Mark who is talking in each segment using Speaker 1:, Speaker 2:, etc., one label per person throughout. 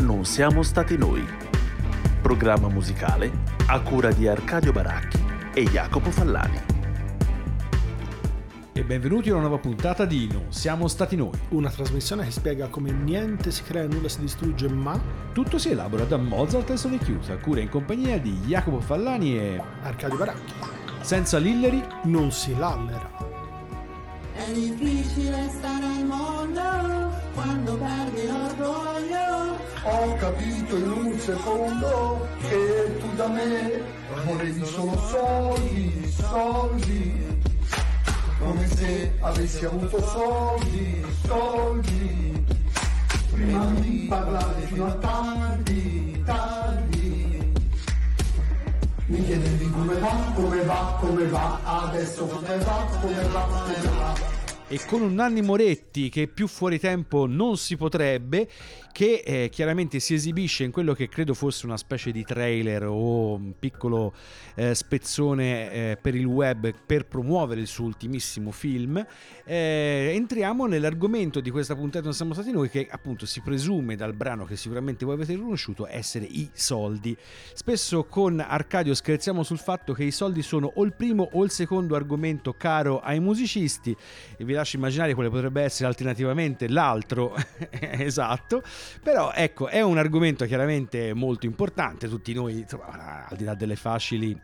Speaker 1: Non siamo stati noi. Programma musicale a cura di Arcadio Baracchi e Jacopo Fallani.
Speaker 2: E benvenuti a una nuova puntata di Non siamo stati noi.
Speaker 3: Una trasmissione che spiega come niente si crea nulla si distrugge, ma
Speaker 2: Tutto si elabora da Mozart e Sole Chiusa, cura in compagnia di Jacopo Fallani e
Speaker 3: Arcadio Baracchi
Speaker 2: senza Lilleri
Speaker 3: non si lallera.
Speaker 4: Difficile stare al mondo quando perdi l'orgoglio.
Speaker 5: Ho capito in un secondo che tu da me volevi solo soldi, soldi. Come se avessi avuto soldi, soldi. Prima di parlare fino a tardi, tardi. Mi chiedevi come va, come va, come va, adesso come va, come va, come va.
Speaker 2: E con un Nanni Moretti che più fuori tempo non si potrebbe, che eh, chiaramente si esibisce in quello che credo fosse una specie di trailer o un piccolo eh, spezzone eh, per il web per promuovere il suo ultimissimo film. Eh, entriamo nell'argomento di questa puntata Non siamo stati noi, che appunto si presume dal brano che sicuramente voi avete riconosciuto essere i soldi. Spesso con Arcadio scherziamo sul fatto che i soldi sono o il primo o il secondo argomento caro ai musicisti e vi lascio immaginare quale potrebbe essere alternativamente l'altro esatto però ecco è un argomento chiaramente molto importante. Tutti noi insomma, al di là delle facili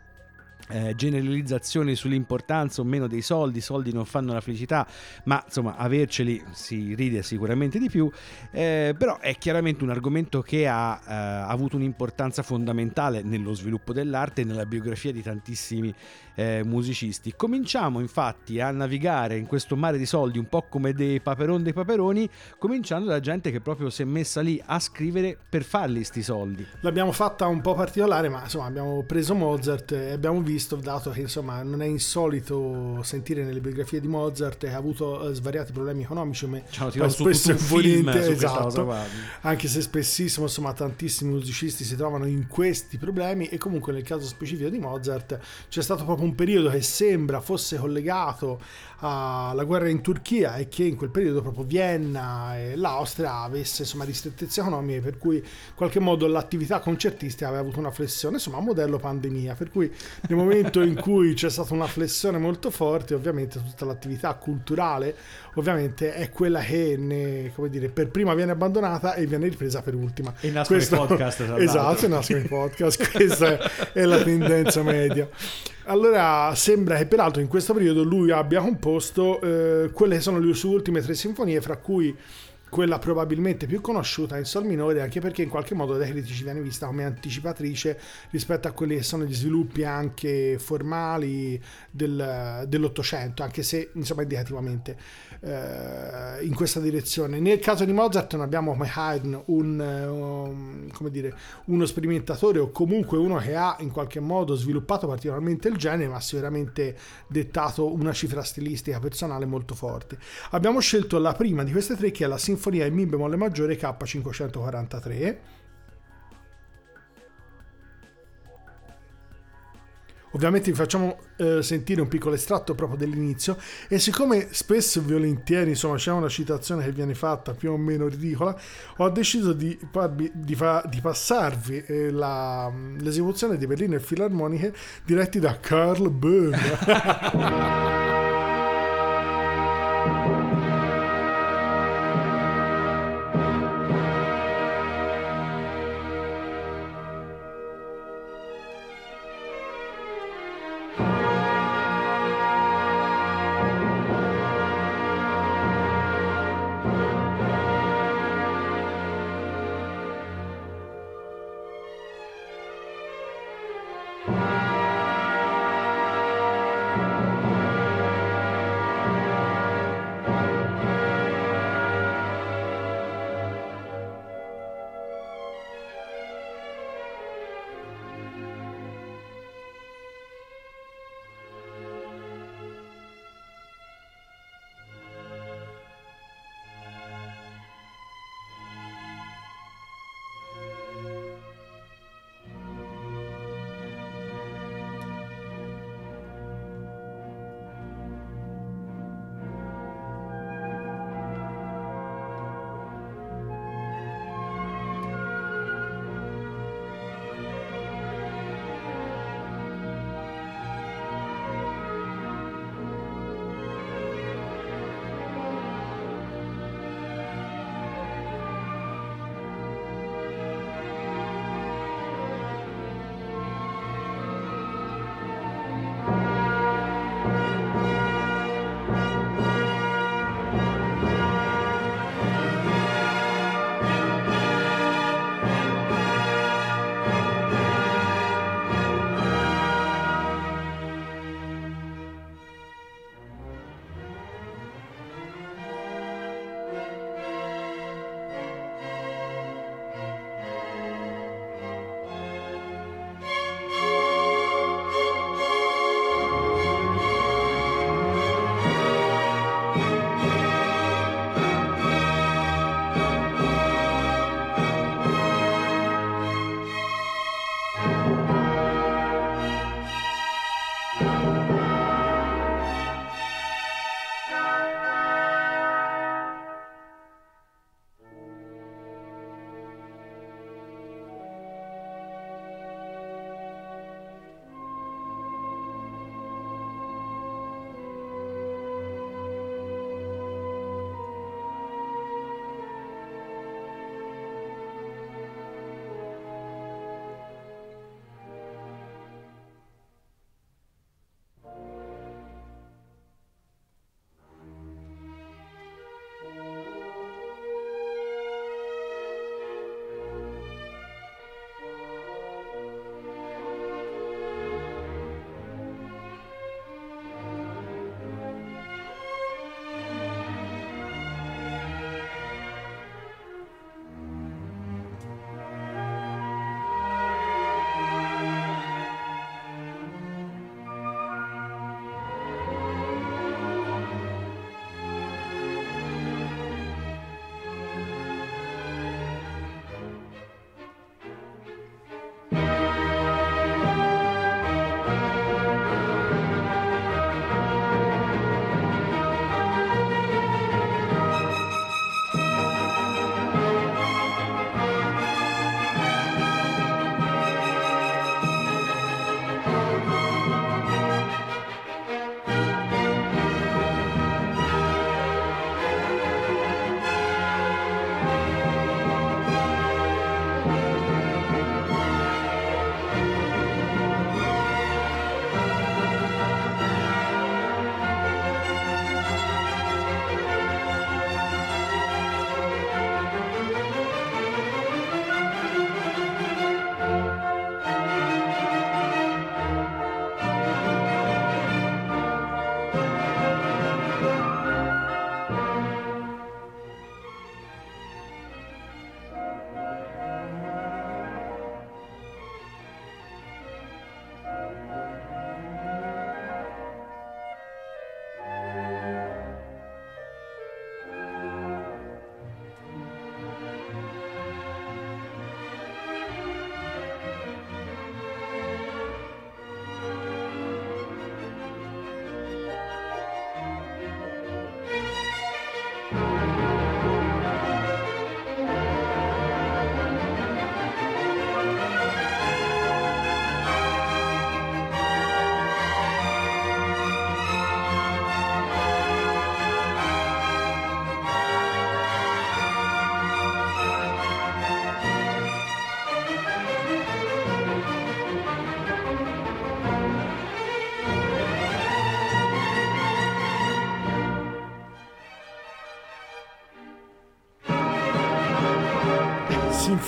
Speaker 2: eh, generalizzazioni sull'importanza o meno dei soldi, i soldi non fanno la felicità, ma insomma averceli si ride sicuramente di più, eh, però è chiaramente un argomento che ha eh, avuto un'importanza fondamentale nello sviluppo dell'arte e nella biografia di tantissimi eh, musicisti. Cominciamo infatti a navigare in questo mare di soldi un po' come dei paperon dei paperoni, cominciando da gente che proprio si è messa lì a scrivere per farli sti soldi.
Speaker 3: L'abbiamo fatta un po' particolare, ma insomma abbiamo preso Mozart e abbiamo visto, dato che insomma non è insolito sentire nelle biografie di Mozart che ha avuto eh, svariati problemi economici, come
Speaker 2: Ci hanno
Speaker 3: poi spesso
Speaker 2: un cosa
Speaker 3: esatto,
Speaker 2: qua.
Speaker 3: anche se spessissimo insomma tantissimi musicisti si trovano in questi problemi e comunque nel caso specifico di Mozart c'è stato proprio un periodo che sembra fosse collegato alla guerra in Turchia e che in quel periodo proprio Vienna e l'Austria avesse insomma ristrettezze economiche per cui in qualche modo l'attività concertistica aveva avuto una flessione insomma modello pandemia. Per cui nel momento in cui c'è stata una flessione molto forte ovviamente tutta l'attività culturale ovviamente è quella che ne, come dire, per prima viene abbandonata e viene ripresa per ultima.
Speaker 2: E nascono i podcast,
Speaker 3: esatto nascono i podcast questa è, è la tendenza media allora sembra che peraltro in questo periodo lui abbia composto eh, quelle che sono le sue ultime tre sinfonie, fra cui quella probabilmente più conosciuta in sol minore, anche perché in qualche modo dai critici viene vista come anticipatrice rispetto a quelli che sono gli sviluppi anche formali del- dell'Ottocento, anche se insomma indicativamente eh, in questa direzione. Nel caso di Mozart non abbiamo come Haydn un, um, come dire, uno sperimentatore o comunque uno che ha in qualche modo sviluppato particolarmente il genere, ma sicuramente dettato una cifra stilistica personale molto forte. Abbiamo scelto la prima di queste tre che è la Sinfonia in Mi bemolle maggiore K543. Ovviamente vi facciamo eh, sentire un piccolo estratto proprio dell'inizio e siccome spesso e volentieri insomma c'è una citazione che viene fatta più o meno ridicola, ho deciso di, farvi- di fa- di passarvi eh, la- l'esecuzione di Berliner Philharmoniche diretti da Carl Böhm.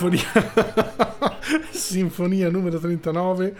Speaker 3: sinfonia sinfonia numero 39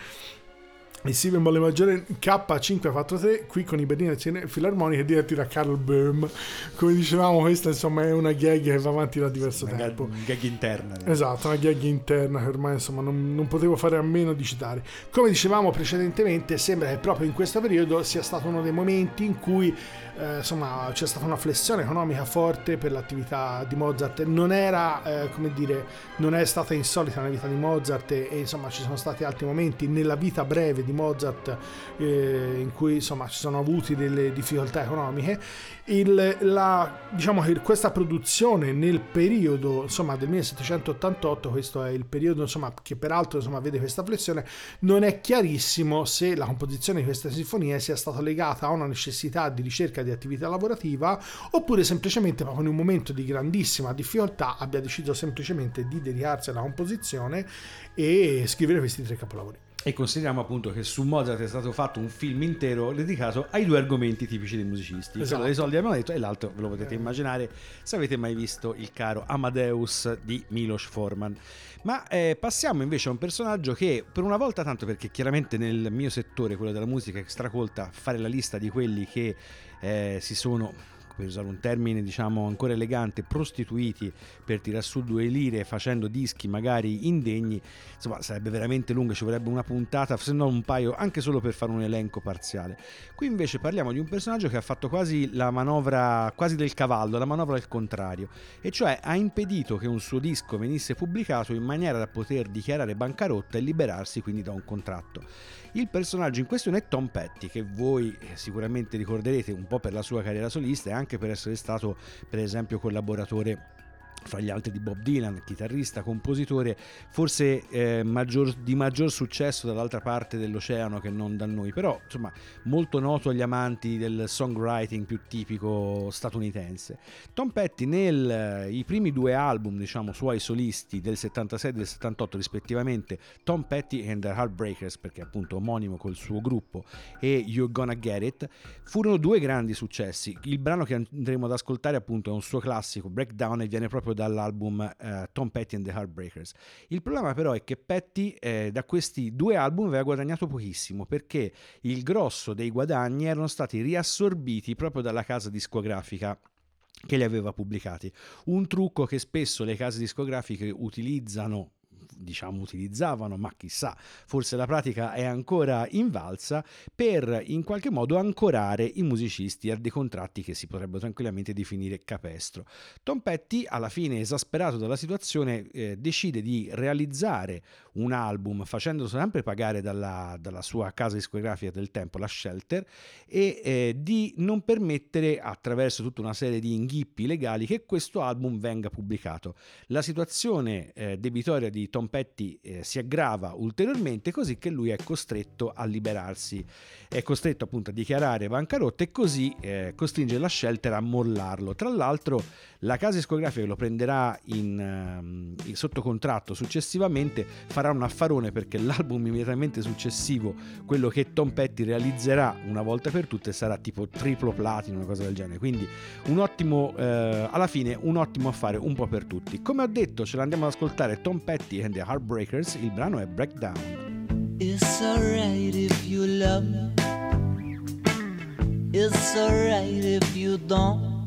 Speaker 3: il si bemolle maggiore K543 qui con i Berliner Filarmonica diretti da Carl Böhm come dicevamo questa insomma è una gag che va avanti da diverso
Speaker 2: Una
Speaker 3: tempo
Speaker 2: gag, gag interna.
Speaker 3: Esatto, una gag interna che ormai insomma non, non potevo fare a meno di citare. Come dicevamo precedentemente, sembra che proprio in questo periodo sia stato uno dei momenti in cui eh, insomma c'è stata una flessione economica forte per l'attività di Mozart. Non era, eh, come dire, non è stata insolita nella vita di Mozart e, e, insomma ci sono stati altri momenti nella vita breve di Mozart eh, in cui insomma ci sono avuti delle difficoltà economiche. Il, la, diciamo che questa produzione nel periodo insomma del 1788, questo è il periodo insomma che peraltro insomma vede questa flessione, non è chiarissimo se la composizione di queste sinfonie sia stata legata a una necessità di ricerca di attività lavorativa oppure semplicemente proprio in un momento di grandissima difficoltà abbia deciso semplicemente di dedicarsi alla composizione e scrivere questi tre capolavori.
Speaker 2: E consideriamo appunto che su Mozart è stato fatto un film intero dedicato ai due argomenti tipici dei musicisti.
Speaker 3: Esatto.
Speaker 2: Quello dei soldi abbiamo detto e l'altro ve lo potete immaginare se avete mai visto il caro Amadeus di Milos Forman. Ma eh, passiamo invece a un personaggio che per una volta tanto perché chiaramente nel mio settore, quello della musica extracolta, fare la lista di quelli che eh, si sono per usare un termine diciamo ancora elegante, prostituiti per tirar su due lire facendo dischi magari indegni, insomma sarebbe veramente lungo, ci vorrebbe una puntata, se no un paio, anche solo per fare un elenco parziale. Qui invece parliamo di un personaggio che ha fatto quasi la manovra, quasi del cavallo, la manovra al contrario, e cioè ha impedito che un suo disco venisse pubblicato in maniera da poter dichiarare bancarotta e liberarsi quindi da un contratto. Il personaggio in questione è Tom Petty, che voi eh, sicuramente ricorderete un po' per la sua carriera solista e anche per essere stato, per esempio, collaboratore fra gli altri di Bob Dylan, chitarrista, compositore, forse eh, maggior, di maggior successo dall'altra parte dell'oceano che non da noi, però insomma molto noto agli amanti del songwriting più tipico statunitense. Tom Petty nei eh, primi due album, diciamo, suoi solisti del 76 e del 78 rispettivamente, Tom Petty and the Heartbreakers, perché appunto omonimo col suo gruppo, e You're Gonna Get It, furono due grandi successi. Il brano che andremo ad ascoltare appunto è un suo classico, Breakdown, e viene proprio dall'album eh, Tom Petty and the Heartbreakers. Il problema però è che Petty eh, da questi due album aveva guadagnato pochissimo perché il grosso dei guadagni erano stati riassorbiti proprio dalla casa discografica che li aveva pubblicati. Un trucco che spesso le case discografiche utilizzano diciamo utilizzavano, ma chissà, forse la pratica è ancora invalsa per in qualche modo ancorare i musicisti a dei contratti che si potrebbero tranquillamente definire capestro. Tom Petty, alla fine esasperato dalla situazione, eh, decide di realizzare un album facendolo sempre pagare dalla, dalla sua casa discografica del tempo, la Shelter, e eh, di non permettere attraverso tutta una serie di inghippi legali che questo album venga pubblicato. La situazione eh, debitoria di Tom Petty eh, si aggrava ulteriormente così che lui è costretto a liberarsi, è costretto appunto a dichiarare bancarotta e così eh, costringe la Shelter a mollarlo. Tra l'altro la casa discografica lo prenderà in, uh, sotto contratto successivamente, farà un affarone perché l'album immediatamente successivo, quello che Tom Petty realizzerà una volta per tutte, sarà tipo triplo platino, una cosa del genere. Quindi un ottimo, uh, alla fine un ottimo affare un po' per tutti. Come ho detto, ce l'andiamo ad ascoltare Tom Petty and the Heartbreakers, il brano è Breakdown.
Speaker 6: It's alright if you love me. It's alright if you don't.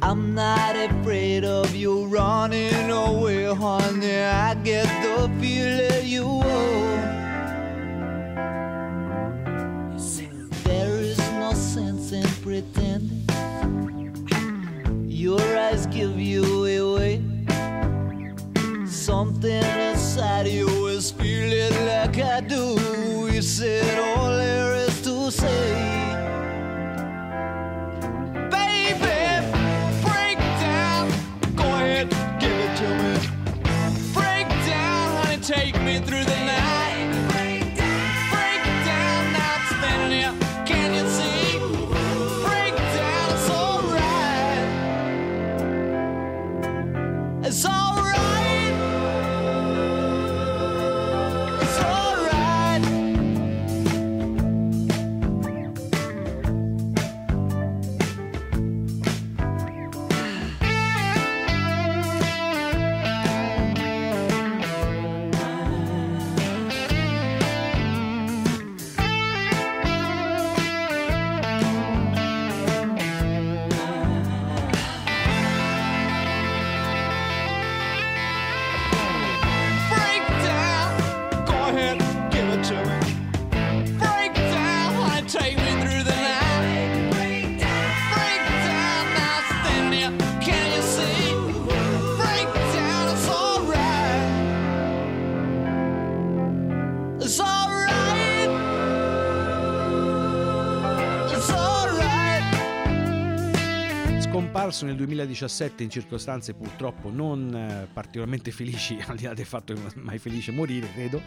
Speaker 6: I'm not afraid of you running away, honey. I get the feeling you own. There is no sense in pretending. Your eyes give you away. Something inside you is feeling like I do. You said all there is to say.
Speaker 2: Scomparso nel 2017 in circostanze purtroppo non eh, particolarmente felici, al di là del fatto che non è mai felice morire, credo.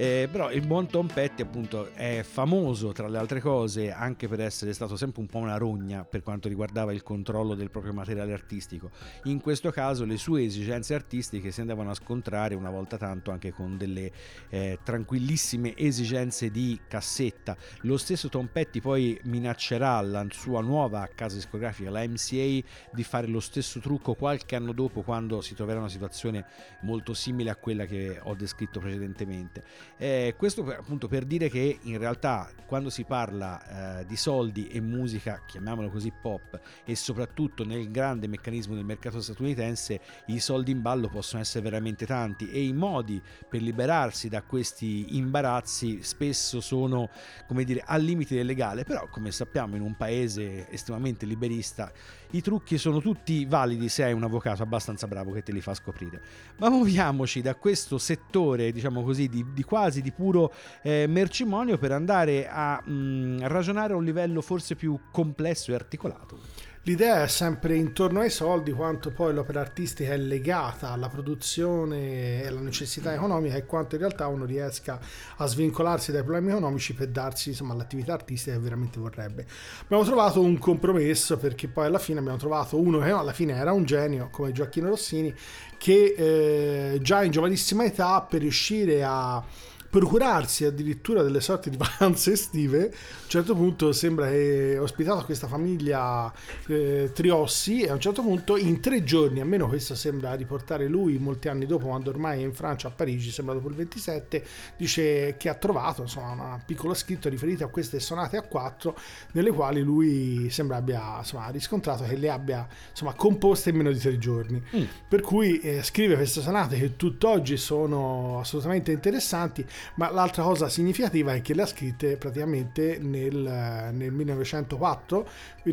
Speaker 2: Eh, però il buon Tom Petty appunto è famoso tra le altre cose anche per essere stato sempre un po' una rogna per quanto riguardava il controllo del proprio materiale artistico. In questo caso le sue esigenze artistiche si andavano a scontrare una volta tanto anche con delle eh, tranquillissime esigenze di cassetta. Lo stesso Tom Petty poi minaccerà la sua nuova casa discografica, la MCA, di fare lo stesso trucco qualche anno dopo quando si troverà una situazione molto simile a quella che ho descritto precedentemente. Eh, questo per- appunto per dire che in realtà quando si parla eh, di soldi e musica, chiamiamolo così pop, e soprattutto nel grande meccanismo del mercato statunitense, i soldi in ballo possono essere veramente tanti e i modi per liberarsi da questi imbarazzi spesso sono, come dire, al limite del legale, però come sappiamo in un paese estremamente liberista i trucchi sono tutti validi se hai un avvocato abbastanza bravo che te li fa scoprire. Ma muoviamoci da questo settore, diciamo così, di, di quasi di puro eh, mercimonio per andare a mm, ragionare a un livello forse più complesso e articolato.
Speaker 3: L'idea è sempre intorno ai soldi, quanto poi l'opera artistica è legata alla produzione e alla necessità economica e quanto in realtà uno riesca a svincolarsi dai problemi economici per darsi insomma, l'attività artistica che veramente vorrebbe. Abbiamo trovato un compromesso perché poi alla fine abbiamo trovato uno che alla fine era un genio come Gioacchino Rossini che eh, già in giovanissima età per riuscire a procurarsi addirittura delle sorti di vacanze estive. A un certo punto sembra che ospitato questa famiglia eh, Triossi e a un certo punto in tre giorni, almeno questo sembra riportare lui molti anni dopo, quando ormai è in Francia, a Parigi, sembra dopo il 27, dice che ha trovato insomma una piccola scritta riferita a queste sonate a quattro nelle quali lui sembra abbia insomma, riscontrato che le abbia insomma, composte in meno di tre giorni. Per cui eh, scrive queste sonate che tutt'oggi sono assolutamente interessanti, ma l'altra cosa significativa è che le ha scritte praticamente nel, nel 1904,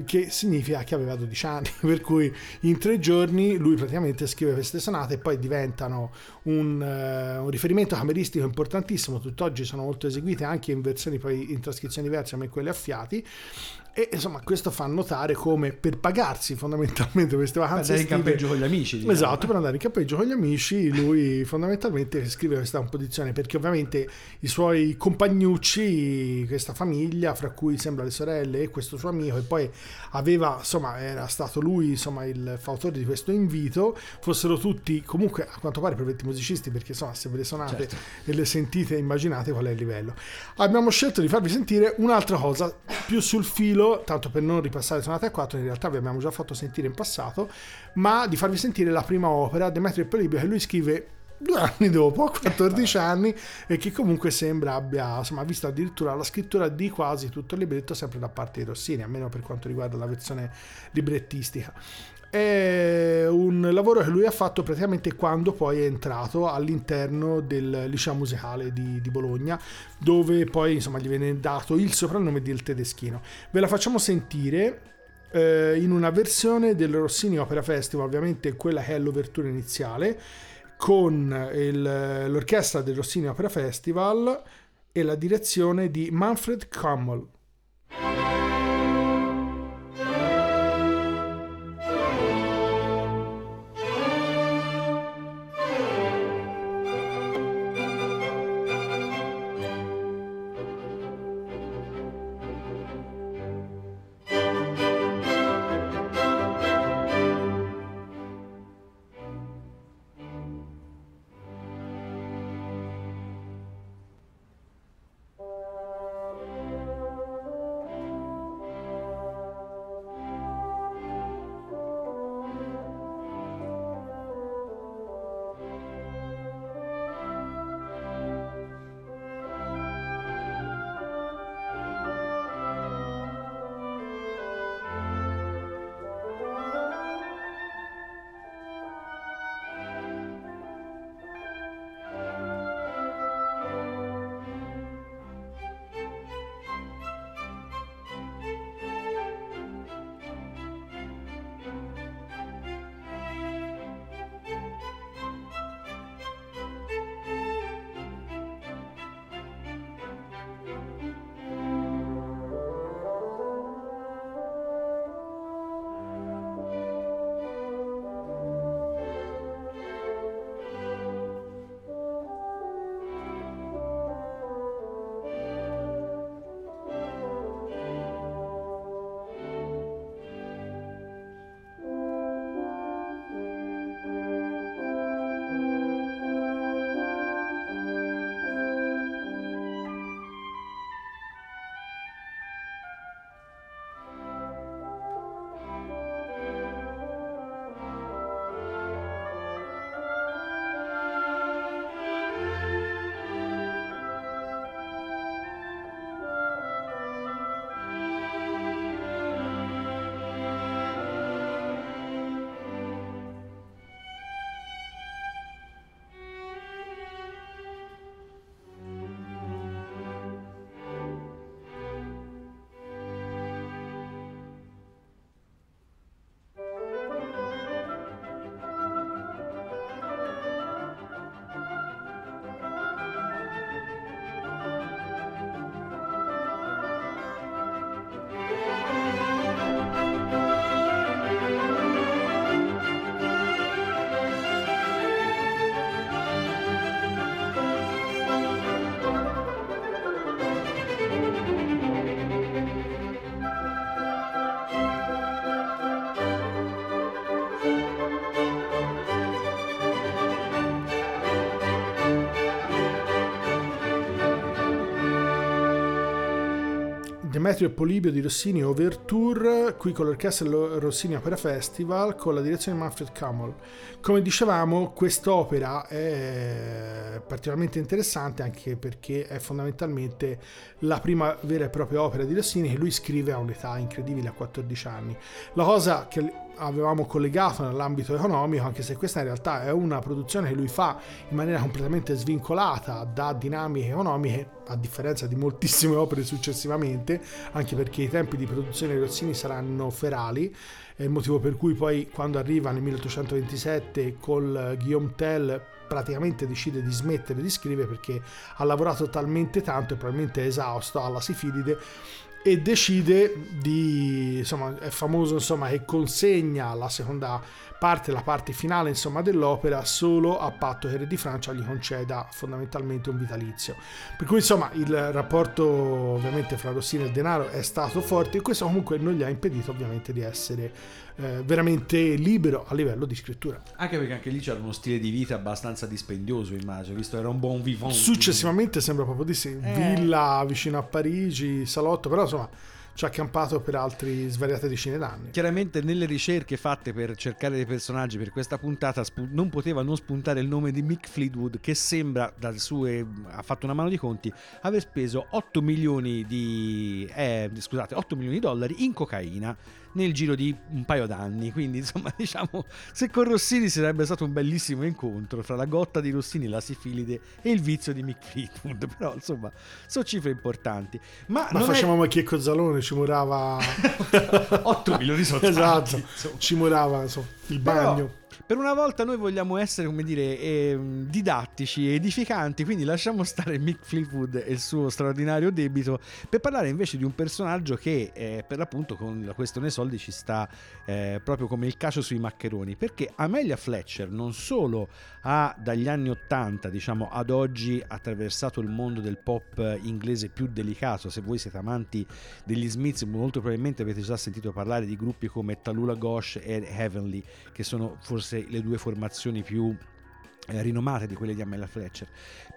Speaker 3: che significa che aveva 12 anni, per cui in tre giorni lui praticamente scrive queste sonate e poi diventano un, eh, un riferimento cameristico importantissimo, tutt'oggi sono molto eseguite anche in versioni poi in trascrizioni diverse come quelle a fiati e insomma questo fa notare come per pagarsi fondamentalmente queste vacanze
Speaker 2: Andare in campeggio con gli amici. diciamo.
Speaker 3: Esatto, per andare in campeggio con gli amici, lui fondamentalmente scrive questa composizione perché ovviamente i suoi compagnucci, questa famiglia, fra cui sembra le sorelle e questo suo amico, e poi aveva, insomma, era stato lui, insomma, il fautore di questo invito, fossero tutti comunque a quanto pare perfetti musicisti perché insomma se ve le suonate
Speaker 2: Certo.
Speaker 3: e le sentite immaginate qual è il livello. Abbiamo scelto di farvi sentire un'altra cosa più sul filo, tanto per non ripassare sonate a 4, in realtà vi abbiamo già fatto sentire in passato, ma di farvi sentire la prima opera, Demetrio e Polibio, che lui scrive due anni dopo, a 14 anni, e che comunque sembra abbia insomma, visto addirittura la scrittura di quasi tutto il libretto sempre da parte di Rossini, almeno per quanto riguarda la versione librettistica. È un lavoro che lui ha fatto praticamente quando poi è entrato all'interno del liceo musicale di, di Bologna, dove poi insomma gli viene dato il soprannome di Il Tedeschino. Ve la facciamo sentire eh, in una versione del Rossini Opera Festival, ovviamente quella che è l'overtura iniziale, con il- l'orchestra del Rossini Opera Festival e la direzione di Manfred Kummel. Demetrio Polibio di Rossini Overture, qui con l'orchestra Lo- Rossini Opera Festival, con la direzione di Manfred Kammel. Come dicevamo, quest'opera è particolarmente interessante anche perché è fondamentalmente la prima vera e propria opera di Rossini che lui scrive a un'età incredibile, a 14 anni. La cosa che avevamo collegato nell'ambito economico, anche se questa in realtà è una produzione che lui fa in maniera completamente svincolata da dinamiche economiche, a differenza di moltissime opere successivamente, anche perché i tempi di produzione di Rossini saranno ferali, è il motivo per cui poi quando arriva nel 1827 col Guillaume Tell praticamente decide di smettere di scrivere perché ha lavorato talmente tanto e probabilmente è esausto alla sifilide e decide di insomma è famoso insomma che consegna la seconda parte la parte finale insomma dell'opera solo a patto che il re di Francia gli conceda fondamentalmente un vitalizio. Per cui insomma il rapporto ovviamente fra Rossini e il denaro è stato forte e questo comunque non gli ha impedito ovviamente di essere eh, veramente libero a livello di scrittura
Speaker 2: Anche perché anche lì c'era uno stile di vita abbastanza dispendioso, immagino, visto era un buon vivant.
Speaker 3: successivamente sembra proprio di sì
Speaker 2: Eh.
Speaker 3: villa vicino a Parigi salotto però insomma ci ha campato per altri svariate decine d'anni
Speaker 2: Chiaramente nelle ricerche fatte per cercare dei personaggi per questa puntata non poteva non spuntare il nome di Mick Fleetwood che sembra, dalle sue, ha fatto una mano di conti, aver speso 8 milioni di, eh, scusate, 8 milioni di dollari in cocaina nel giro di un paio d'anni. Quindi, insomma, diciamo, se con Rossini sarebbe stato un bellissimo incontro tra la gotta di Rossini, la sifilide e il vizio di Mick Fleetwood. Però, insomma, sono cifre importanti. Ma,
Speaker 3: Ma facevamo chi Cozzalone, ci murava...
Speaker 2: è 8 milioni sono tanti,
Speaker 3: esatto,
Speaker 2: insomma.
Speaker 3: ci murava insomma, il
Speaker 2: Però,
Speaker 3: bagno.
Speaker 2: Per una volta noi vogliamo essere, come dire, ehm, didattici edificanti, quindi lasciamo stare Mick Fleetwood e il suo straordinario debito per parlare invece di un personaggio che eh, per l'appunto con la questione soldi ci sta eh, proprio come il cacio sui maccheroni, perché Amelia Fletcher non solo ha dagli anni 80, diciamo, ad oggi attraversato il mondo del pop inglese più delicato, se voi siete amanti degli Smiths molto probabilmente avete già sentito parlare di gruppi come Tallulah Ghosh e Heavenly, che sono forse le due formazioni più eh, rinomate di quelle di Amelia Fletcher.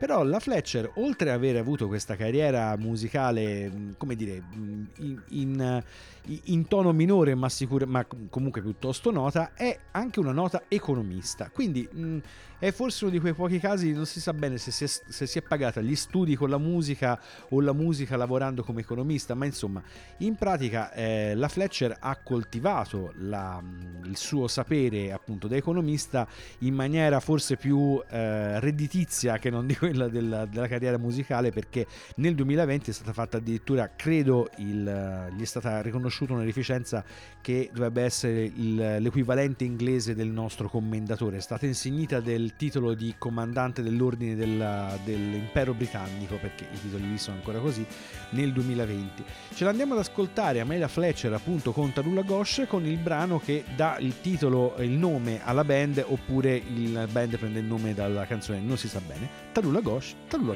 Speaker 2: Però la Fletcher, oltre ad aver avuto questa carriera musicale, mh, come dire, mh, in, in, eh, in tono minore ma, sicur- ma comunque piuttosto nota, è anche una nota economista. Quindi mh, è forse uno di quei pochi casi, non si sa bene se si, è, se si è pagata gli studi con la musica o la musica lavorando come economista, ma insomma, in pratica eh, la Fletcher ha coltivato la- il suo sapere appunto da economista in maniera forse più eh, redditizia che non di della, della carriera musicale perché nel 2020 è stata fatta addirittura credo il, gli è stata riconosciuta un'onorificenza che dovrebbe essere il- l'equivalente inglese del nostro commendatore. È stata insignita del titolo di comandante dell'ordine della- dell'impero britannico perché i titoli lì sono ancora così nel 2020 ce l'andiamo ad ascoltare Amelia Fletcher appunto con Tallulah Ghosh con il brano che dà il titolo il nome alla band oppure il band prende il nome dalla canzone non si sa bene
Speaker 7: t'allons la gauche, t'allons.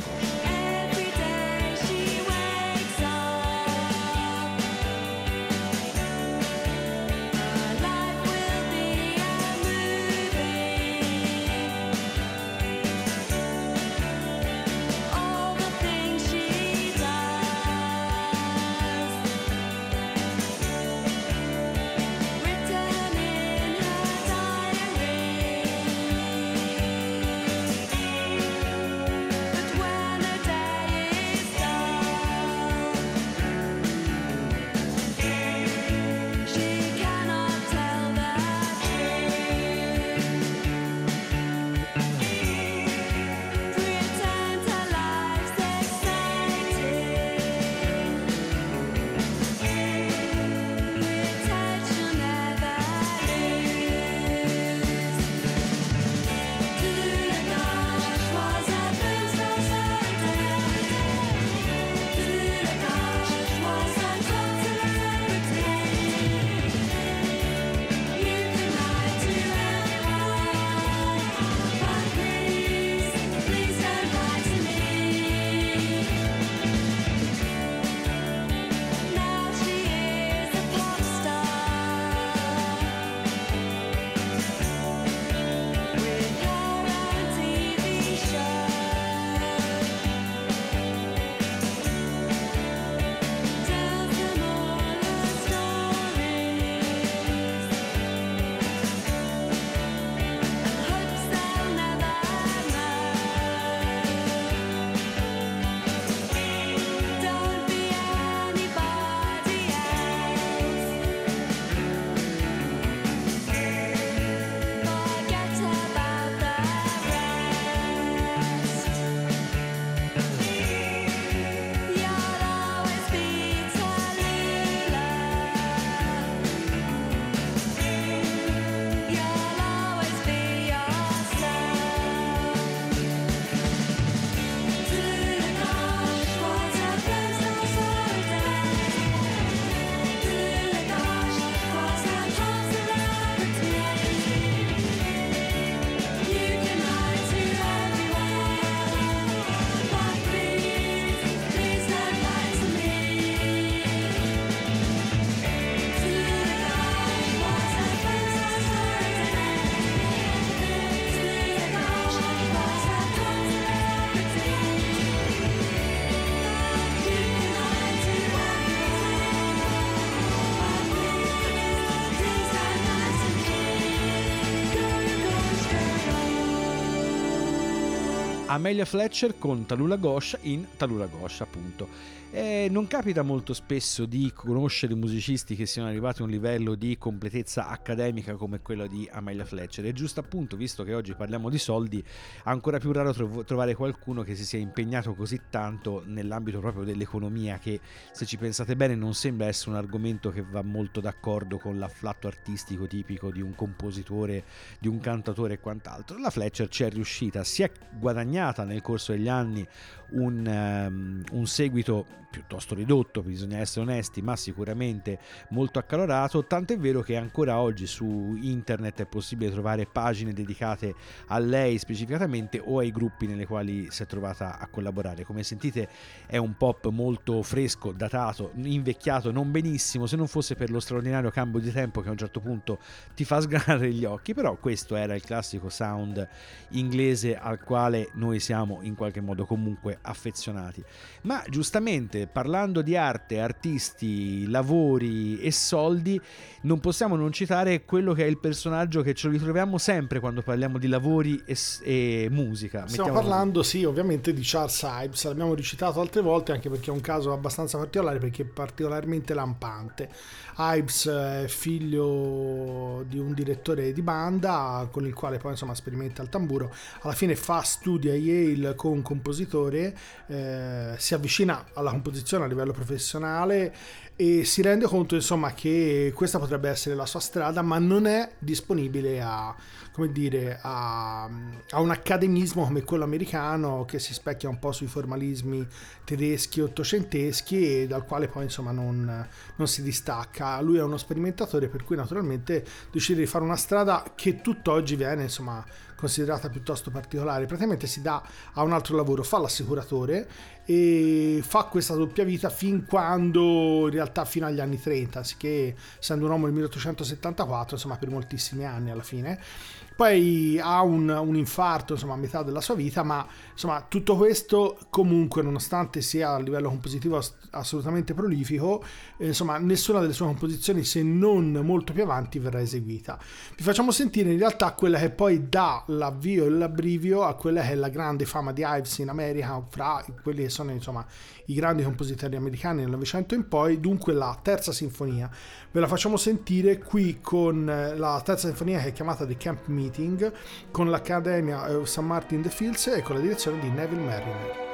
Speaker 2: Amelia Fletcher con Talula Ghosh in Talula Ghosh appunto. Eh, non capita molto spesso di conoscere musicisti che siano arrivati a un livello di completezza accademica come quello di Amelia Fletcher. È giusto appunto, visto che oggi parliamo di soldi, ancora più raro trov- trovare qualcuno che si sia impegnato così tanto nell'ambito proprio dell'economia che se ci pensate bene non sembra essere un argomento che va molto d'accordo con l'afflatto artistico tipico di un compositore, di un cantatore e quant'altro. La Fletcher ci è riuscita, si è guadagnata nel corso degli anni un, ehm, un seguito piuttosto ridotto, bisogna essere onesti, ma sicuramente molto accalorato, tant'è vero che ancora oggi su internet è possibile trovare pagine dedicate a lei specificatamente o ai gruppi nelle quali si è trovata a collaborare. Come sentite è un pop molto fresco, datato, invecchiato non benissimo, se non fosse per lo straordinario cambio di tempo che a un certo punto ti fa sgranare gli occhi, però questo era il classico sound inglese al quale noi siamo in qualche modo comunque affezionati. Ma giustamente parlando di arte, artisti, lavori e soldi, non possiamo non citare quello che è il personaggio che ce lo ritroviamo sempre quando parliamo di lavori e, e musica.
Speaker 3: Stiamo
Speaker 2: Mettiamola così.
Speaker 3: parlando, sì, ovviamente di Charles Ives, l'abbiamo ricitato altre volte anche perché è un caso abbastanza particolare perché è particolarmente lampante. Ives è figlio di un direttore di banda con il quale poi insomma sperimenta il tamburo, alla fine fa studi a Yale con un compositore, eh, si avvicina alla composizione a livello professionale e si rende conto insomma che questa potrebbe essere la sua strada ma non è disponibile a dire a, a un accademismo come quello americano che si specchia un po' sui formalismi tedeschi ottocenteschi e dal quale poi insomma non, non si distacca. Lui è uno sperimentatore per cui naturalmente decide di fare una strada che tutt'oggi viene insomma considerata piuttosto particolare. Praticamente si dà a un altro lavoro fa l'assicuratore e fa questa doppia vita fin quando in realtà fino agli anni 30 anziché essendo un uomo del 1874 insomma per moltissimi anni alla fine poi ha un, un infarto insomma a metà della sua vita ma insomma tutto questo comunque nonostante sia a livello compositivo ass- assolutamente prolifico eh, insomma nessuna delle sue composizioni se non molto più avanti verrà eseguita. Vi facciamo sentire in realtà quella che poi dà l'avvio e l'abbrivio a quella che è la grande fama di Ives in America fra quelli che sono insomma i grandi compositori americani del Novecento in poi dunque la terza sinfonia ve la facciamo sentire qui con eh, la terza sinfonia che è chiamata The Camp Meeting con l'Accademia eh, St. Martin the Fields e con la direzione di Neville Mariner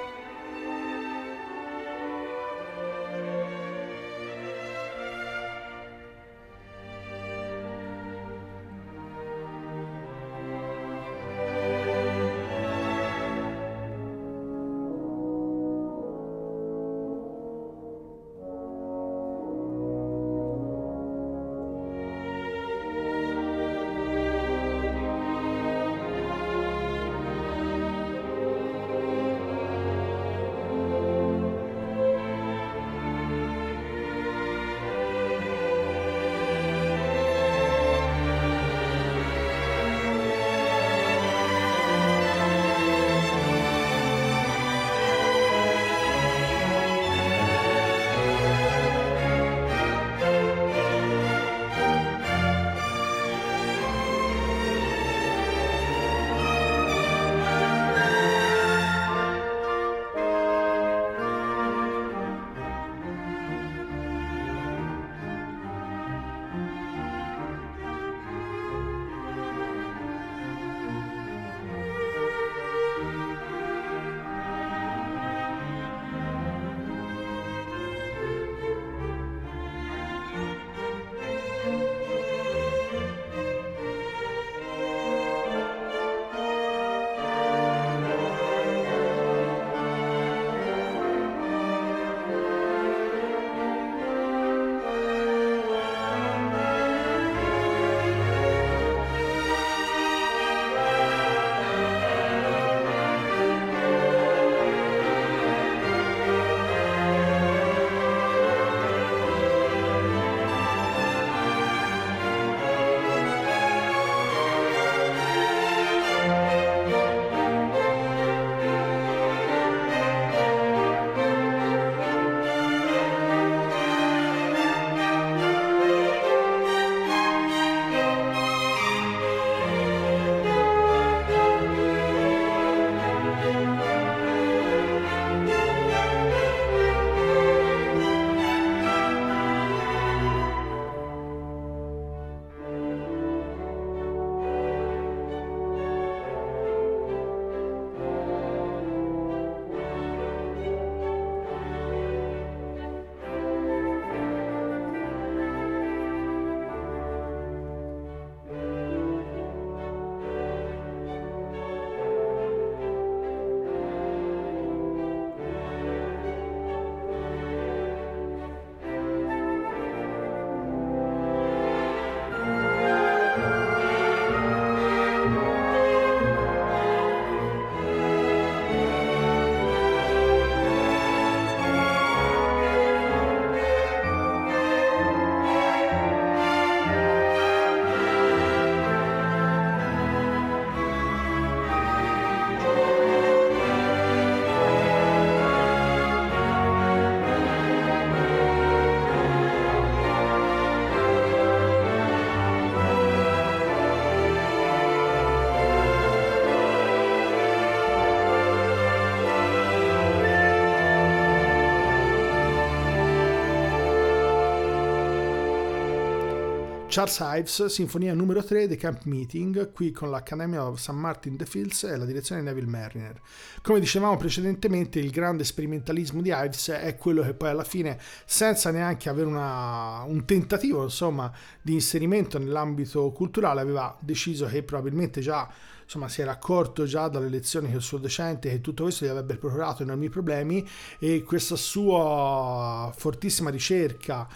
Speaker 3: Charles Ives, sinfonia numero 3 The Camp Meeting, qui con l'Accademia of St. Martin the Fields e la direzione di Neville Mariner. Come dicevamo precedentemente, il grande sperimentalismo di Ives è quello che poi alla fine, senza neanche avere una- un tentativo insomma, di inserimento nell'ambito culturale, aveva deciso che probabilmente già insomma, si era accorto già dalle lezioni che il suo docente che tutto questo gli avrebbe procurato enormi problemi e questa sua fortissima ricerca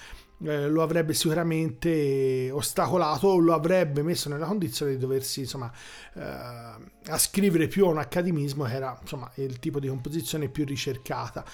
Speaker 3: eh, lo avrebbe sicuramente ostacolato o lo avrebbe messo nella condizione di doversi insomma eh, ascrivere più a un accademismo che era insomma il tipo di composizione più ricercata.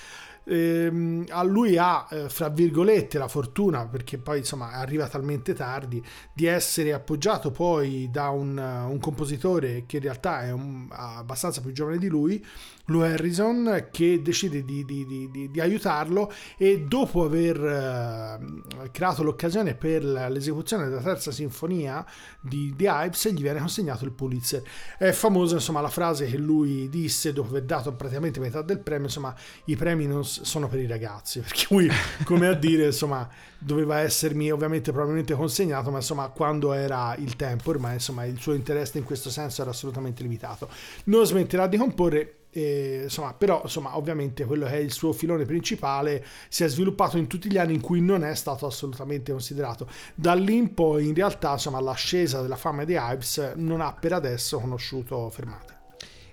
Speaker 3: Ehm, a lui ha eh, fra virgolette la fortuna perché poi insomma arriva talmente tardi di essere appoggiato poi da un, un compositore che in realtà è un- abbastanza più giovane di lui Lou Harrison che decide di, di- di- di- aiutarlo e dopo aver eh, creato l'occasione per l'esecuzione della terza sinfonia di, di Ives gli viene consegnato il Pulitzer. È famosa insomma la frase che lui disse dopo aver dato praticamente metà del premio insomma i premi non sono per i ragazzi per cui come a dire insomma doveva essermi ovviamente probabilmente consegnato ma insomma quando era il tempo ormai insomma il suo interesse in questo senso era assolutamente limitato. Non smetterà di comporre eh, insomma, però insomma, ovviamente quello che è il suo filone principale si è sviluppato in tutti gli anni in cui non è stato assolutamente considerato. Da lì in poi, in realtà, insomma, l'ascesa della fama di Ives non ha per adesso conosciuto fermate.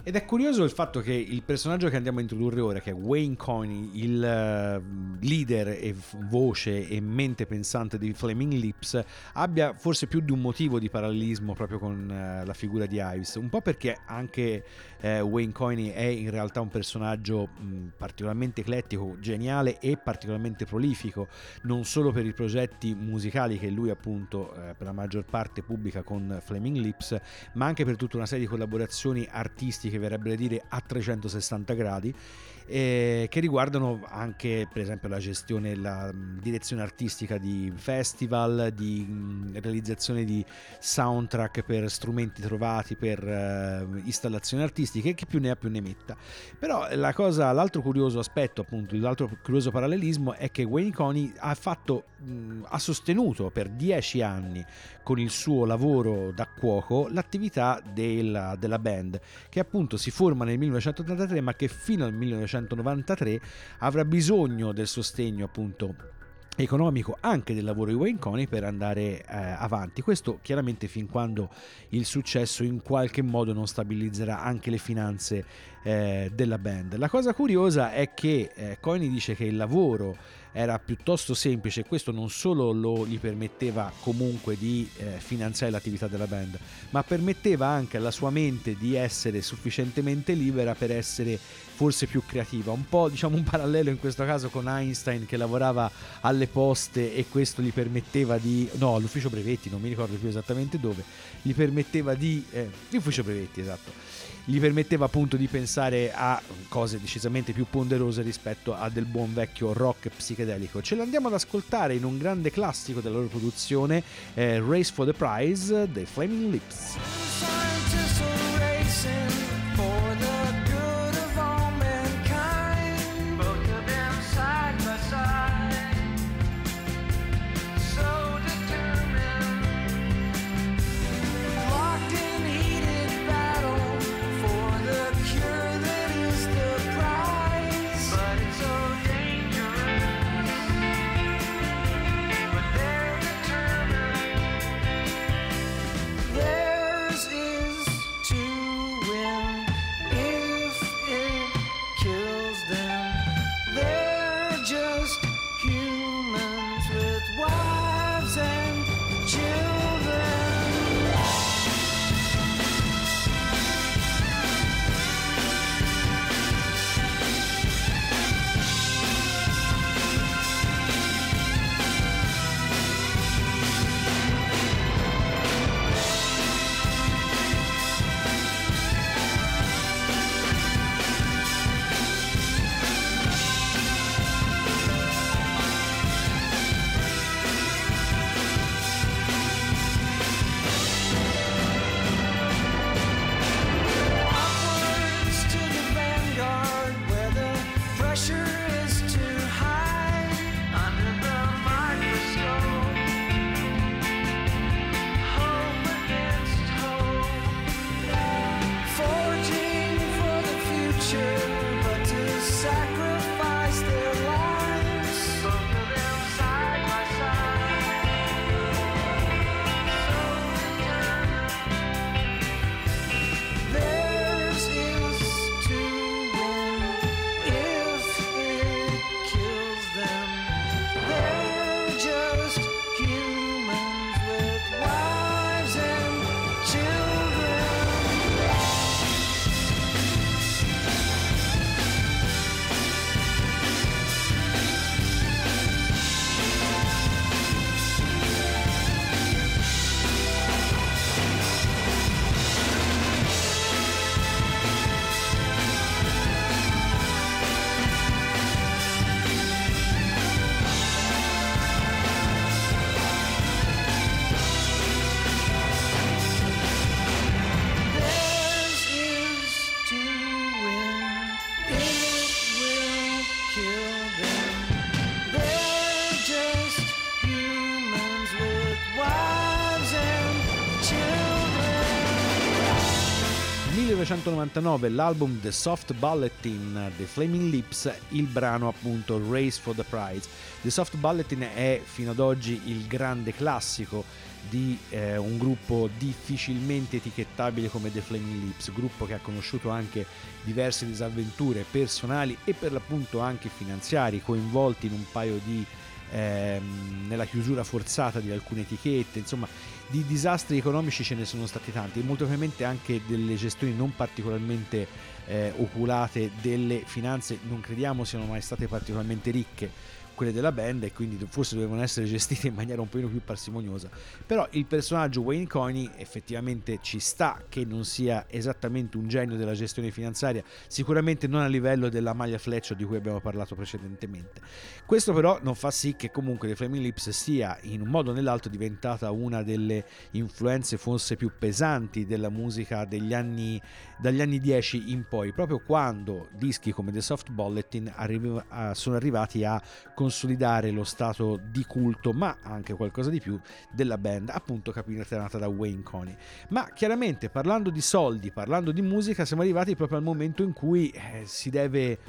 Speaker 2: Ed è curioso il fatto che il personaggio che andiamo a introdurre ora, che è Wayne Coney, il eh, leader e voce e mente pensante di Flaming Lips, abbia forse più di un motivo di parallelismo proprio con eh, la figura di Ives. Un po' perché anche eh, Wayne Coney è in realtà un personaggio mh, particolarmente eclettico, geniale e particolarmente prolifico, non solo per i progetti musicali che lui appunto eh, per la maggior parte pubblica con Flaming Lips, ma anche per tutta una serie di collaborazioni artistiche, verrebbe da dire a 360 gradi, eh, che riguardano anche per esempio la gestione, la direzione artistica di festival, di mh, realizzazione di soundtrack per strumenti trovati, per eh, installazioni artistiche, che più ne ha più ne metta. Però la cosa, l'altro curioso aspetto, appunto, l'altro curioso parallelismo è che Wayne Coney ha fatto, mh, ha sostenuto per dieci anni con il suo lavoro da cuoco l'attività della, della band, che appunto si forma nel 1983, ma che fino al 1993 avrà bisogno del sostegno appunto economico anche del lavoro di Wayne Coney per andare eh, avanti. Questo chiaramente fin quando il successo in qualche modo non stabilizzerà anche le finanze eh, della band. La cosa curiosa è che eh, Coney dice che il lavoro era piuttosto semplice e questo non solo lo gli permetteva comunque di eh, finanziare l'attività della band, ma permetteva anche alla sua mente di essere sufficientemente libera per essere forse più creativa. Un po' diciamo un parallelo in questo caso con Einstein che lavorava alle poste e questo gli permetteva di no, all'ufficio brevetti, non mi ricordo più esattamente dove, gli permetteva di eh, l'ufficio brevetti, esatto. Gli permetteva appunto di pensare a cose decisamente più ponderose rispetto a del buon vecchio rock psichedelico. Ce l'andiamo ad ascoltare in un grande classico della loro produzione, eh, Race for the Prize dei Flaming Lips. 1999 l'album The Soft Bulletin The Flaming Lips, il brano appunto Race for the Prize. The Soft Bulletin è fino ad oggi il grande classico di eh, un gruppo difficilmente etichettabile come The Flaming Lips, gruppo che ha conosciuto anche diverse disavventure personali e per l'appunto anche finanziari, coinvolti in un paio di ehm, nella chiusura forzata di alcune etichette, insomma di disastri economici ce ne sono stati tanti e molto probabilmente anche delle gestioni non particolarmente eh, oculate delle finanze non crediamo siano mai state particolarmente ricche quelle della band e quindi forse dovevano essere gestite in maniera un pochino più parsimoniosa. Però il personaggio Wayne Coney effettivamente ci sta che non sia esattamente un genio della gestione finanziaria sicuramente non a livello della maglia Fletcher di cui abbiamo parlato precedentemente. Questo però non fa sì che comunque The Flaming Lips sia in un modo o nell'altro diventata una delle influenze forse più pesanti della musica degli anni dagli anni 10 in poi proprio quando dischi come The Soft Bulletin arriva- a- sono arrivati a consolidare lo stato di culto ma anche qualcosa di più della band appunto capitanata da Wayne Coney. Ma chiaramente parlando di soldi parlando di musica siamo arrivati proprio al momento in cui eh, si deve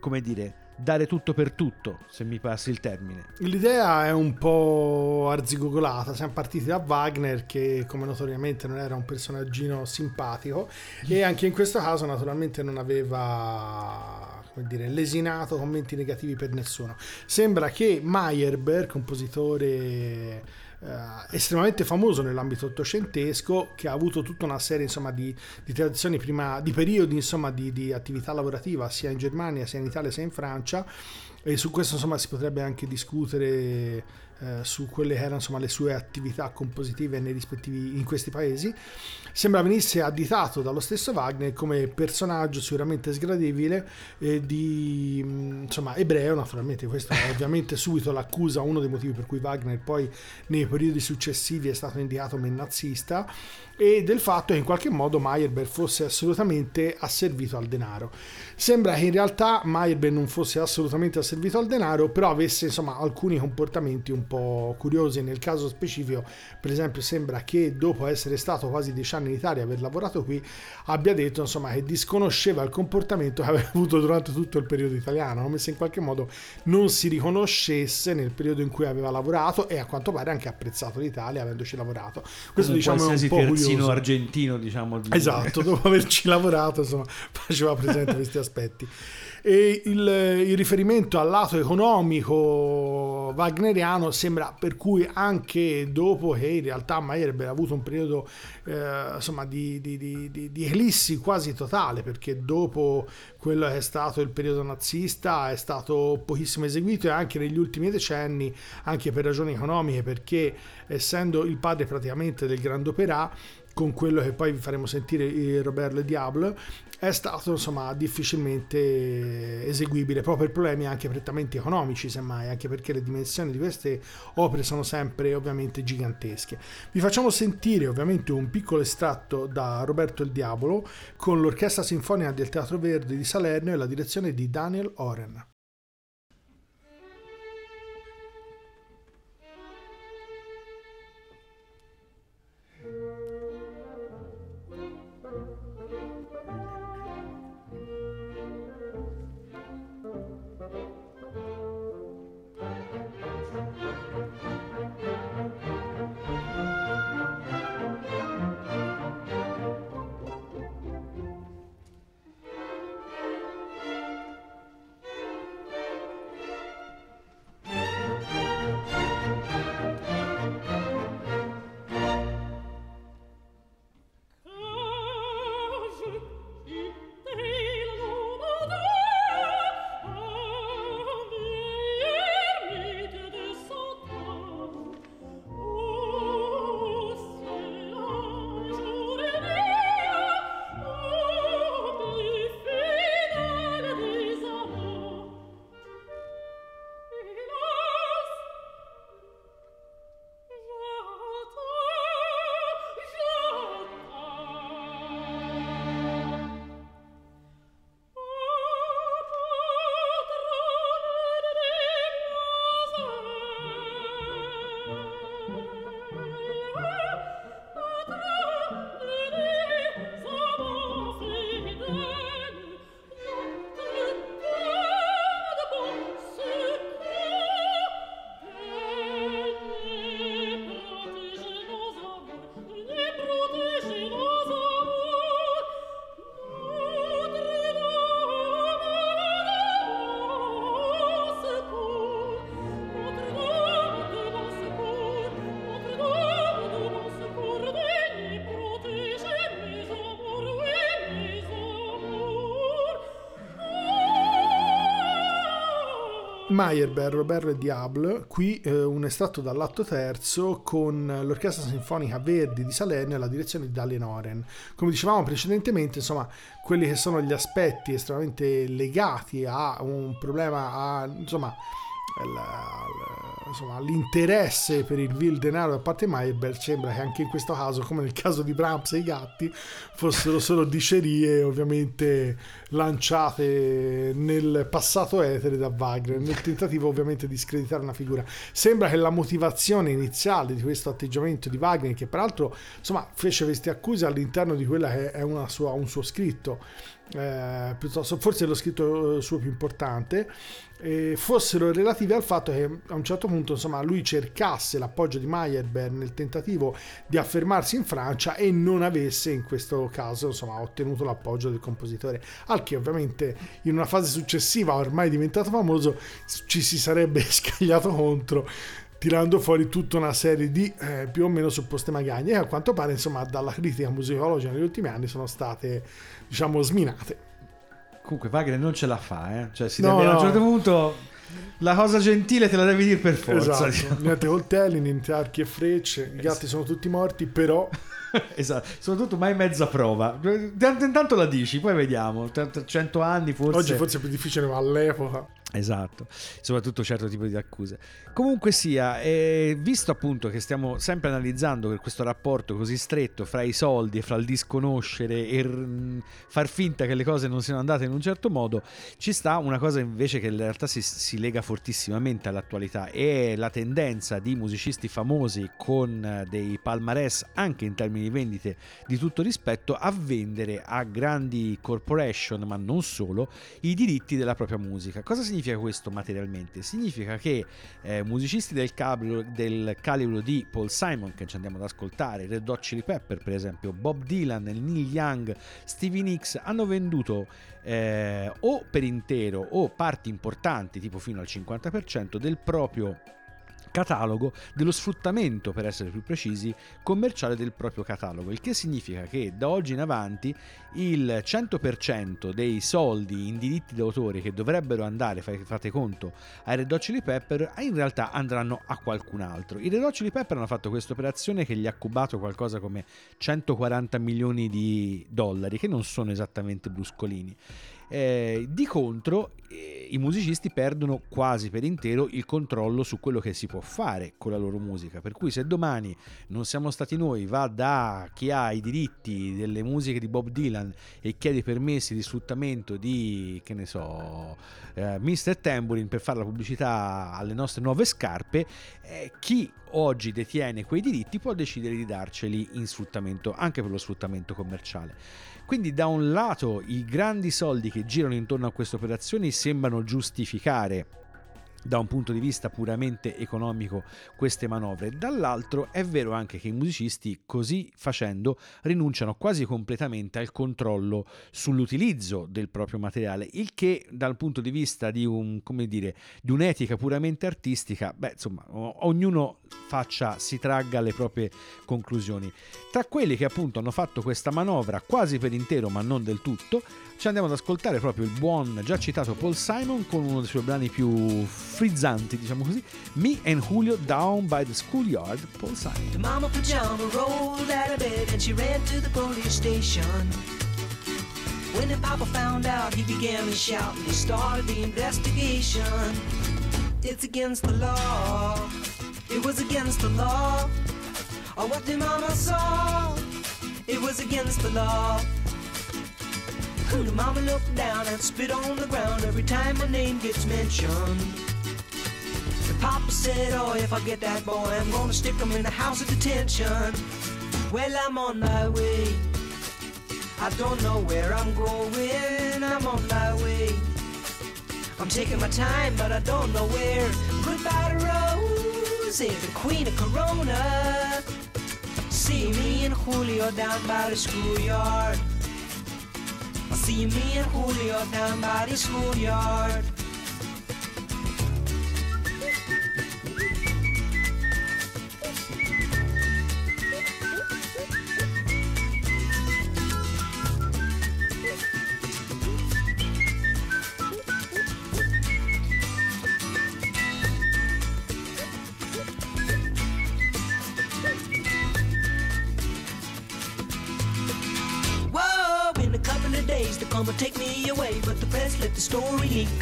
Speaker 2: come dire dare tutto per tutto se mi passi il termine.
Speaker 3: L'idea è un po' arzigogolata, siamo partiti da Wagner che come notoriamente non era un personaggino simpatico e anche in questo caso naturalmente non aveva come dire, lesinato commenti negativi per nessuno. Sembra che Meyerbeer, compositore eh, estremamente famoso nell'ambito ottocentesco, che ha avuto tutta una serie insomma, di, di tradizioni prima, di periodi insomma, di, di attività lavorativa sia in Germania, sia in Italia, sia in Francia, e su questo insomma si potrebbe anche discutere eh, su quelle che erano insomma le sue attività compositive nei rispettivi in questi paesi sembra venisse additato dallo stesso Wagner come personaggio sicuramente sgradevole eh, di mh, insomma ebreo naturalmente questo è ovviamente subito l'accusa uno dei motivi per cui Wagner poi nei periodi successivi è stato indicato come nazista e del fatto che in qualche modo Meyerbeer fosse assolutamente asservito al denaro. Sembra che in realtà Meyerbeer non fosse assolutamente asservito al denaro, però avesse insomma alcuni comportamenti un po' curiosi. Nel caso specifico, per esempio, sembra che dopo essere stato quasi dieci anni in Italia e aver lavorato qui, abbia detto insomma che disconosceva il comportamento che aveva avuto durante tutto il periodo italiano, come se in qualche modo non si riconoscesse nel periodo in cui aveva lavorato e a quanto pare anche apprezzato l'Italia avendoci lavorato. Questo
Speaker 2: Come
Speaker 3: diciamo è un po' curioso.
Speaker 2: argentino diciamo di-
Speaker 3: Esatto, dopo averci lavorato, insomma, faceva presente questi aspetti. E il, il riferimento al lato economico wagneriano sembra per cui anche dopo che in realtà Meyerbeer ha avuto un periodo eh, insomma di, di, di, di, di ellissi quasi totale perché dopo quello che è stato il periodo nazista è stato pochissimo eseguito e anche negli ultimi decenni anche per ragioni economiche perché essendo il padre praticamente del Grand Opera con quello che poi vi faremo sentire il Robert Le Diable è stato insomma difficilmente eseguibile. Proprio per problemi anche prettamente economici semmai anche perché le dimensioni di queste opere sono sempre ovviamente gigantesche. Vi facciamo sentire ovviamente un piccolo estratto da Roberto il Diavolo con l'orchestra sinfonica del Teatro Verde di Salerno e la direzione di Daniel Oren Meyerbeer, Robert e Diable, qui eh, un estratto dall'atto terzo con l'Orchestra Sinfonica Verdi di Salerno e la direzione di Dalle Noren. Come dicevamo precedentemente, insomma, quelli che sono gli aspetti estremamente legati a un problema, a, insomma, insomma, l'interesse per il vil denaro da parte di Meyerbeer sembra che anche in questo caso, come nel caso di Brahms e i gatti, fossero solo dicerie ovviamente lanciate nel passato etere da Wagner, nel tentativo ovviamente di screditare una figura. Sembra che la motivazione iniziale di questo atteggiamento di Wagner, che peraltro insomma fece queste accuse all'interno di quella che è sua- un suo scritto, eh, piuttosto forse lo scritto eh, suo più importante, eh, fossero relative al fatto che a un certo punto insomma lui cercasse l'appoggio di Meyerbeer nel tentativo di affermarsi in Francia e non avesse in questo caso insomma ottenuto l'appoggio del compositore. Al che ovviamente in una fase successiva ormai diventato famoso ci si sarebbe scagliato contro tirando fuori tutta una serie di eh, più o meno supposte magagne e a quanto pare insomma dalla critica musicologica negli ultimi anni sono state diciamo sminate
Speaker 2: Comunque Wagner non ce la fa, eh. Cioè, si
Speaker 3: No,
Speaker 2: deve, a
Speaker 3: no.
Speaker 2: un certo punto la cosa gentile te la devi dire per forza.
Speaker 3: esatto niente coltelli niente archi e frecce i gatti sono tutti morti però
Speaker 2: esatto. Soprattutto mai mezza prova. Tant- Intanto la dici, poi vediamo. Tra tra 100 anni forse.
Speaker 3: oggi forse è più difficile ma all'epoca
Speaker 2: Esatto, soprattutto certo tipo di accuse. Comunque sia, eh, visto appunto che stiamo sempre analizzando questo rapporto così stretto fra i soldi e fra il disconoscere e r- far finta che le cose non siano andate in un certo modo, ci sta una cosa invece che in realtà si, si lega fortissimamente all'attualità e la tendenza di musicisti famosi con eh, dei palmarès anche in termini di vendite di tutto rispetto a vendere a grandi corporation, ma non solo, i diritti della propria musica. Cosa significa questo materialmente? Significa che eh, musicisti del, cablo- del calibro di Paul Simon, che ci andiamo ad ascoltare, Red Hot Chili Pepper per esempio, Bob Dylan, Neil Young, Stevie Nicks, hanno venduto eh, o per intero o parti importanti, tipo fino al 50% del proprio catalogo dello sfruttamento, per essere più precisi, commerciale del proprio catalogo, il che significa che da oggi in avanti il 100% dei soldi in diritti d'autore che dovrebbero andare, fa- fate conto, ai Red Hot Chili Pepper, in realtà andranno a qualcun altro. I Red Hot Chili Pepper hanno fatto questa operazione che gli ha cubato qualcosa come 140 milioni di dollari, che non sono esattamente bruscolini. Eh, di contro, eh, i musicisti perdono quasi per intero il controllo su quello che si può fare con la loro musica. Per cui, se domani non siamo stati noi, va da chi ha i diritti delle musiche di Bob Dylan e chiede permessi di sfruttamento di, che ne so, eh, Mr. Tambourine per fare la pubblicità alle nostre nuove scarpe, eh, chi oggi detiene quei diritti può decidere di darceli in sfruttamento, anche per lo sfruttamento commerciale. Quindi da un lato i grandi soldi che girano intorno a queste operazioni sembrano giustificare da un punto di vista puramente economico queste manovre, dall'altro è vero anche che i musicisti così facendo rinunciano quasi completamente al controllo sull'utilizzo del proprio materiale, il che dal punto di vista di un dire, di un'etica puramente artistica, beh, insomma, ognuno faccia si tragga le proprie conclusioni. Tra quelli che appunto hanno fatto questa manovra quasi per intero, ma non del tutto, ci andiamo ad ascoltare proprio il buon già citato Paul Simon con uno dei suoi brani più frizzanti, diciamo così, Me and Julio Down by the Schoolyard, Paul Simon.
Speaker 8: The mama pajama rolled out of bed and she ran to the police station. When the papa found out, he began to shout and he started the investigation. It's against the law. It was against the law. Or what the mama saw. It was against the law. The mama looked down and spit on the ground every time my name gets mentioned. The papa said, Oh, if I get that boy, I'm gonna stick him in a house of detention. Well, I'm on my way. I don't know where I'm going. I'm on my way. I'm taking my time, but I don't know where. Goodbye to Rosie, the queen of Corona. See me and Julio down by the schoolyard. See me and Julio down by the schoolyard. Come and take me away, but the press let the story leak.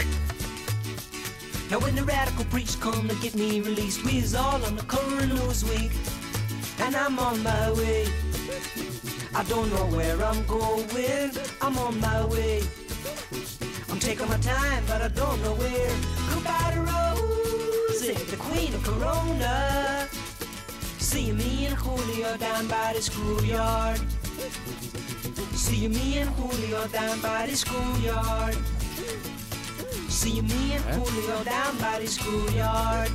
Speaker 8: Now when the radical preach come to get me released, we is all on the current news week, and I'm on my way. I don't know where I'm going, I'm on my way. I'm taking my time, but I don't know where. Goodbye to Rosie, the queen of Corona. See me and Julio down by the schoolyard. See me and Julio down by the schoolyard. See me and Julio down by the schoolyard.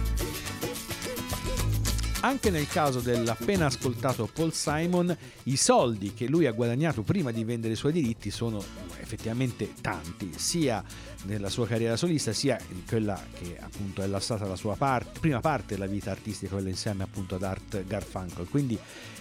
Speaker 2: Anche nel caso dell'appena ascoltato Paul Simon, i soldi che lui ha guadagnato prima di vendere i suoi diritti sono effettivamente tanti, sia nella sua carriera solista, sia in quella che appunto è stata la sua part- prima parte della vita artistica, quella insieme appunto ad Art Garfunkel. Quindi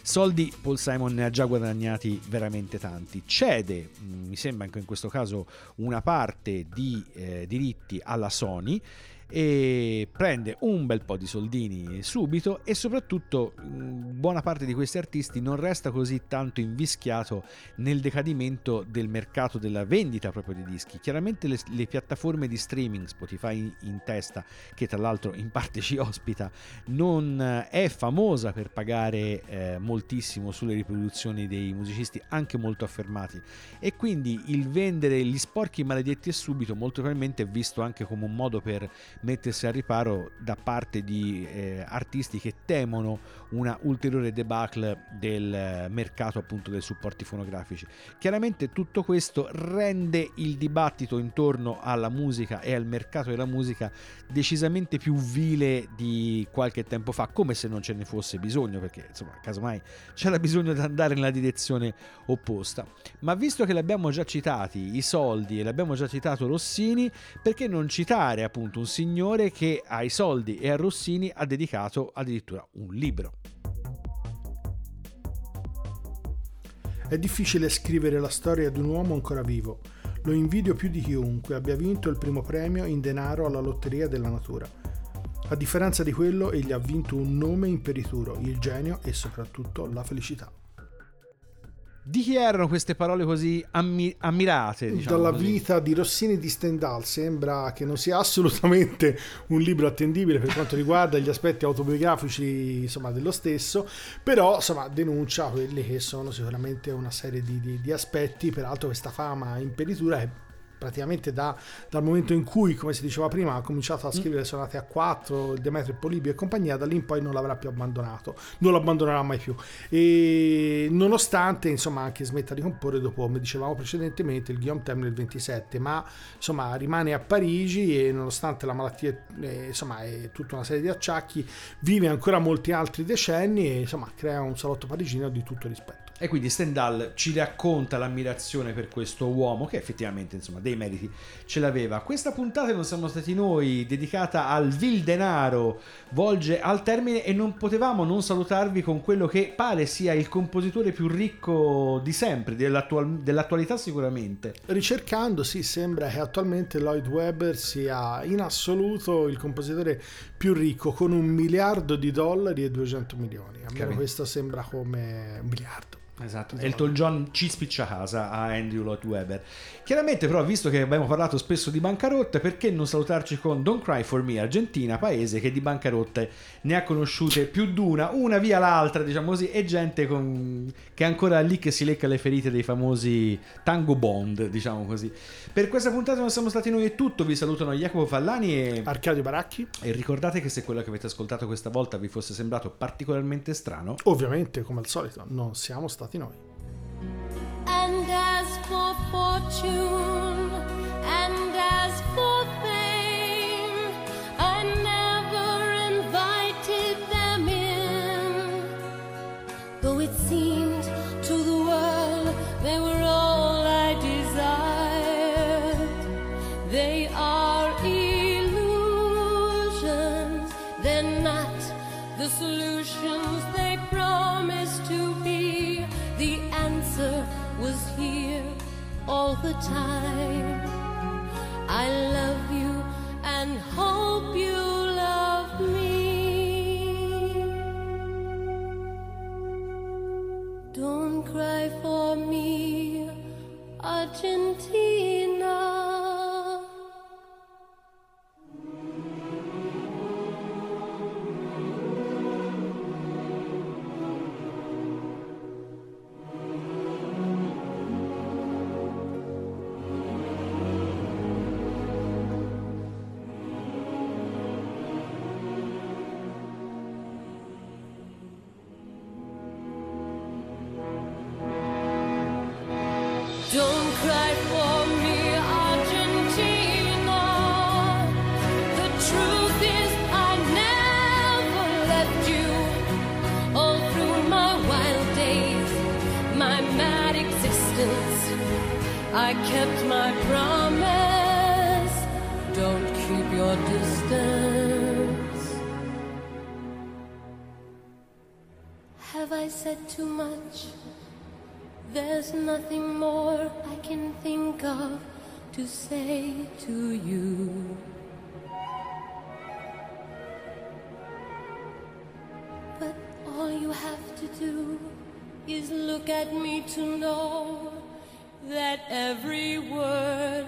Speaker 2: soldi Paul Simon ne ha già guadagnati veramente tanti. Cede, mh, mi sembra anche in questo caso, una parte di eh, diritti alla Sony e prende un bel po' di soldini subito e soprattutto mh, buona parte di questi artisti non resta così tanto invischiato nel decadimento del mercato della vendita proprio di dischi. Chiaramente le, le piattaforme di streaming, Spotify in, in testa, che tra l'altro in parte ci ospita, non eh, è famosa per pagare eh, moltissimo sulle riproduzioni dei musicisti anche molto affermati e quindi il vendere gli sporchi maledetti subito molto probabilmente è visto anche come un modo per mettersi al riparo da parte di eh, artisti che temono una ulteriore debacle del eh, mercato appunto dei supporti fonografici. Chiaramente tutto questo rende il dibattito intorno alla musica e al mercato della musica decisamente più vile di qualche tempo fa, come se non ce ne fosse bisogno, perché insomma, casomai c'era bisogno di andare nella direzione opposta. Ma visto che l'abbiamo già citati i soldi e l'abbiamo già citato Rossini, perché non citare appunto un signore che ai soldi e a Rossini ha dedicato addirittura un libro?
Speaker 3: È difficile scrivere la storia di un uomo ancora vivo. Lo invidio più di chiunque abbia vinto il primo premio in denaro alla lotteria della natura. A differenza di quello, egli ha vinto un nome imperituro, il genio e soprattutto la felicità.
Speaker 2: Di chi erano queste parole così ammi- ammirate? Diciamo
Speaker 3: Dalla
Speaker 2: così?
Speaker 3: vita di Rossini di Stendhal sembra che non sia assolutamente un libro attendibile per quanto riguarda gli aspetti autobiografici insomma, dello stesso, però insomma, denuncia quelli che sono sicuramente una serie di, di- di aspetti, peraltro questa fama imperitura è praticamente da- dal momento in cui, come si diceva prima, ha cominciato a scrivere le sonate a 4, il Demetrio e Polibio e compagnia, da lì in poi non l'avrà più abbandonato, non lo abbandonerà mai più. E nonostante, insomma, anche smetta di comporre dopo, come dicevamo precedentemente, il Guillaume Tell nel 27, ma insomma rimane a Parigi e nonostante la malattia, eh, insomma, e tutta una serie di acciacchi, vive ancora molti altri decenni e insomma crea un salotto parigino di tutto rispetto.
Speaker 2: E quindi Stendhal ci racconta l'ammirazione per questo uomo che effettivamente insomma dei meriti ce l'aveva. Questa puntata non siamo stati noi, dedicata al vil denaro, volge al termine e non potevamo non salutarvi con quello che pare sia il compositore più ricco di sempre, dell'attual- dell'attualità sicuramente.
Speaker 3: Ricercando, sì, sembra che attualmente Lloyd Webber sia in assoluto il compositore più ricco con un miliardo di dollari e 200 milioni. A me questo sembra come un miliardo.
Speaker 2: Esatto, Elton John ci spiccia casa a Andrew Lloyd Webber. Chiaramente, però, visto che abbiamo parlato spesso di bancarotte, perché non salutarci con Don't Cry for Me, Argentina, paese che di bancarotte ne ha conosciute più d'una, una via l'altra, diciamo così, e gente con- che è ancora lì che si lecca le ferite dei famosi Tango Bond, diciamo così. Per questa puntata non siamo stati noi è tutto, vi salutano Jacopo Fallani e,
Speaker 3: Arcadio Baracchi,
Speaker 2: e ricordate che se quello che avete ascoltato questa volta vi fosse sembrato particolarmente strano,
Speaker 3: ovviamente, come al solito, non siamo stati noi.
Speaker 7: And as for fortune, and as for fame, I never invited them in. Though it seemed to the world they were all the time. I love you and hope you love me. Don't cry for me, Argentina. Of to say to you. But all you have to do is look at me to know that every word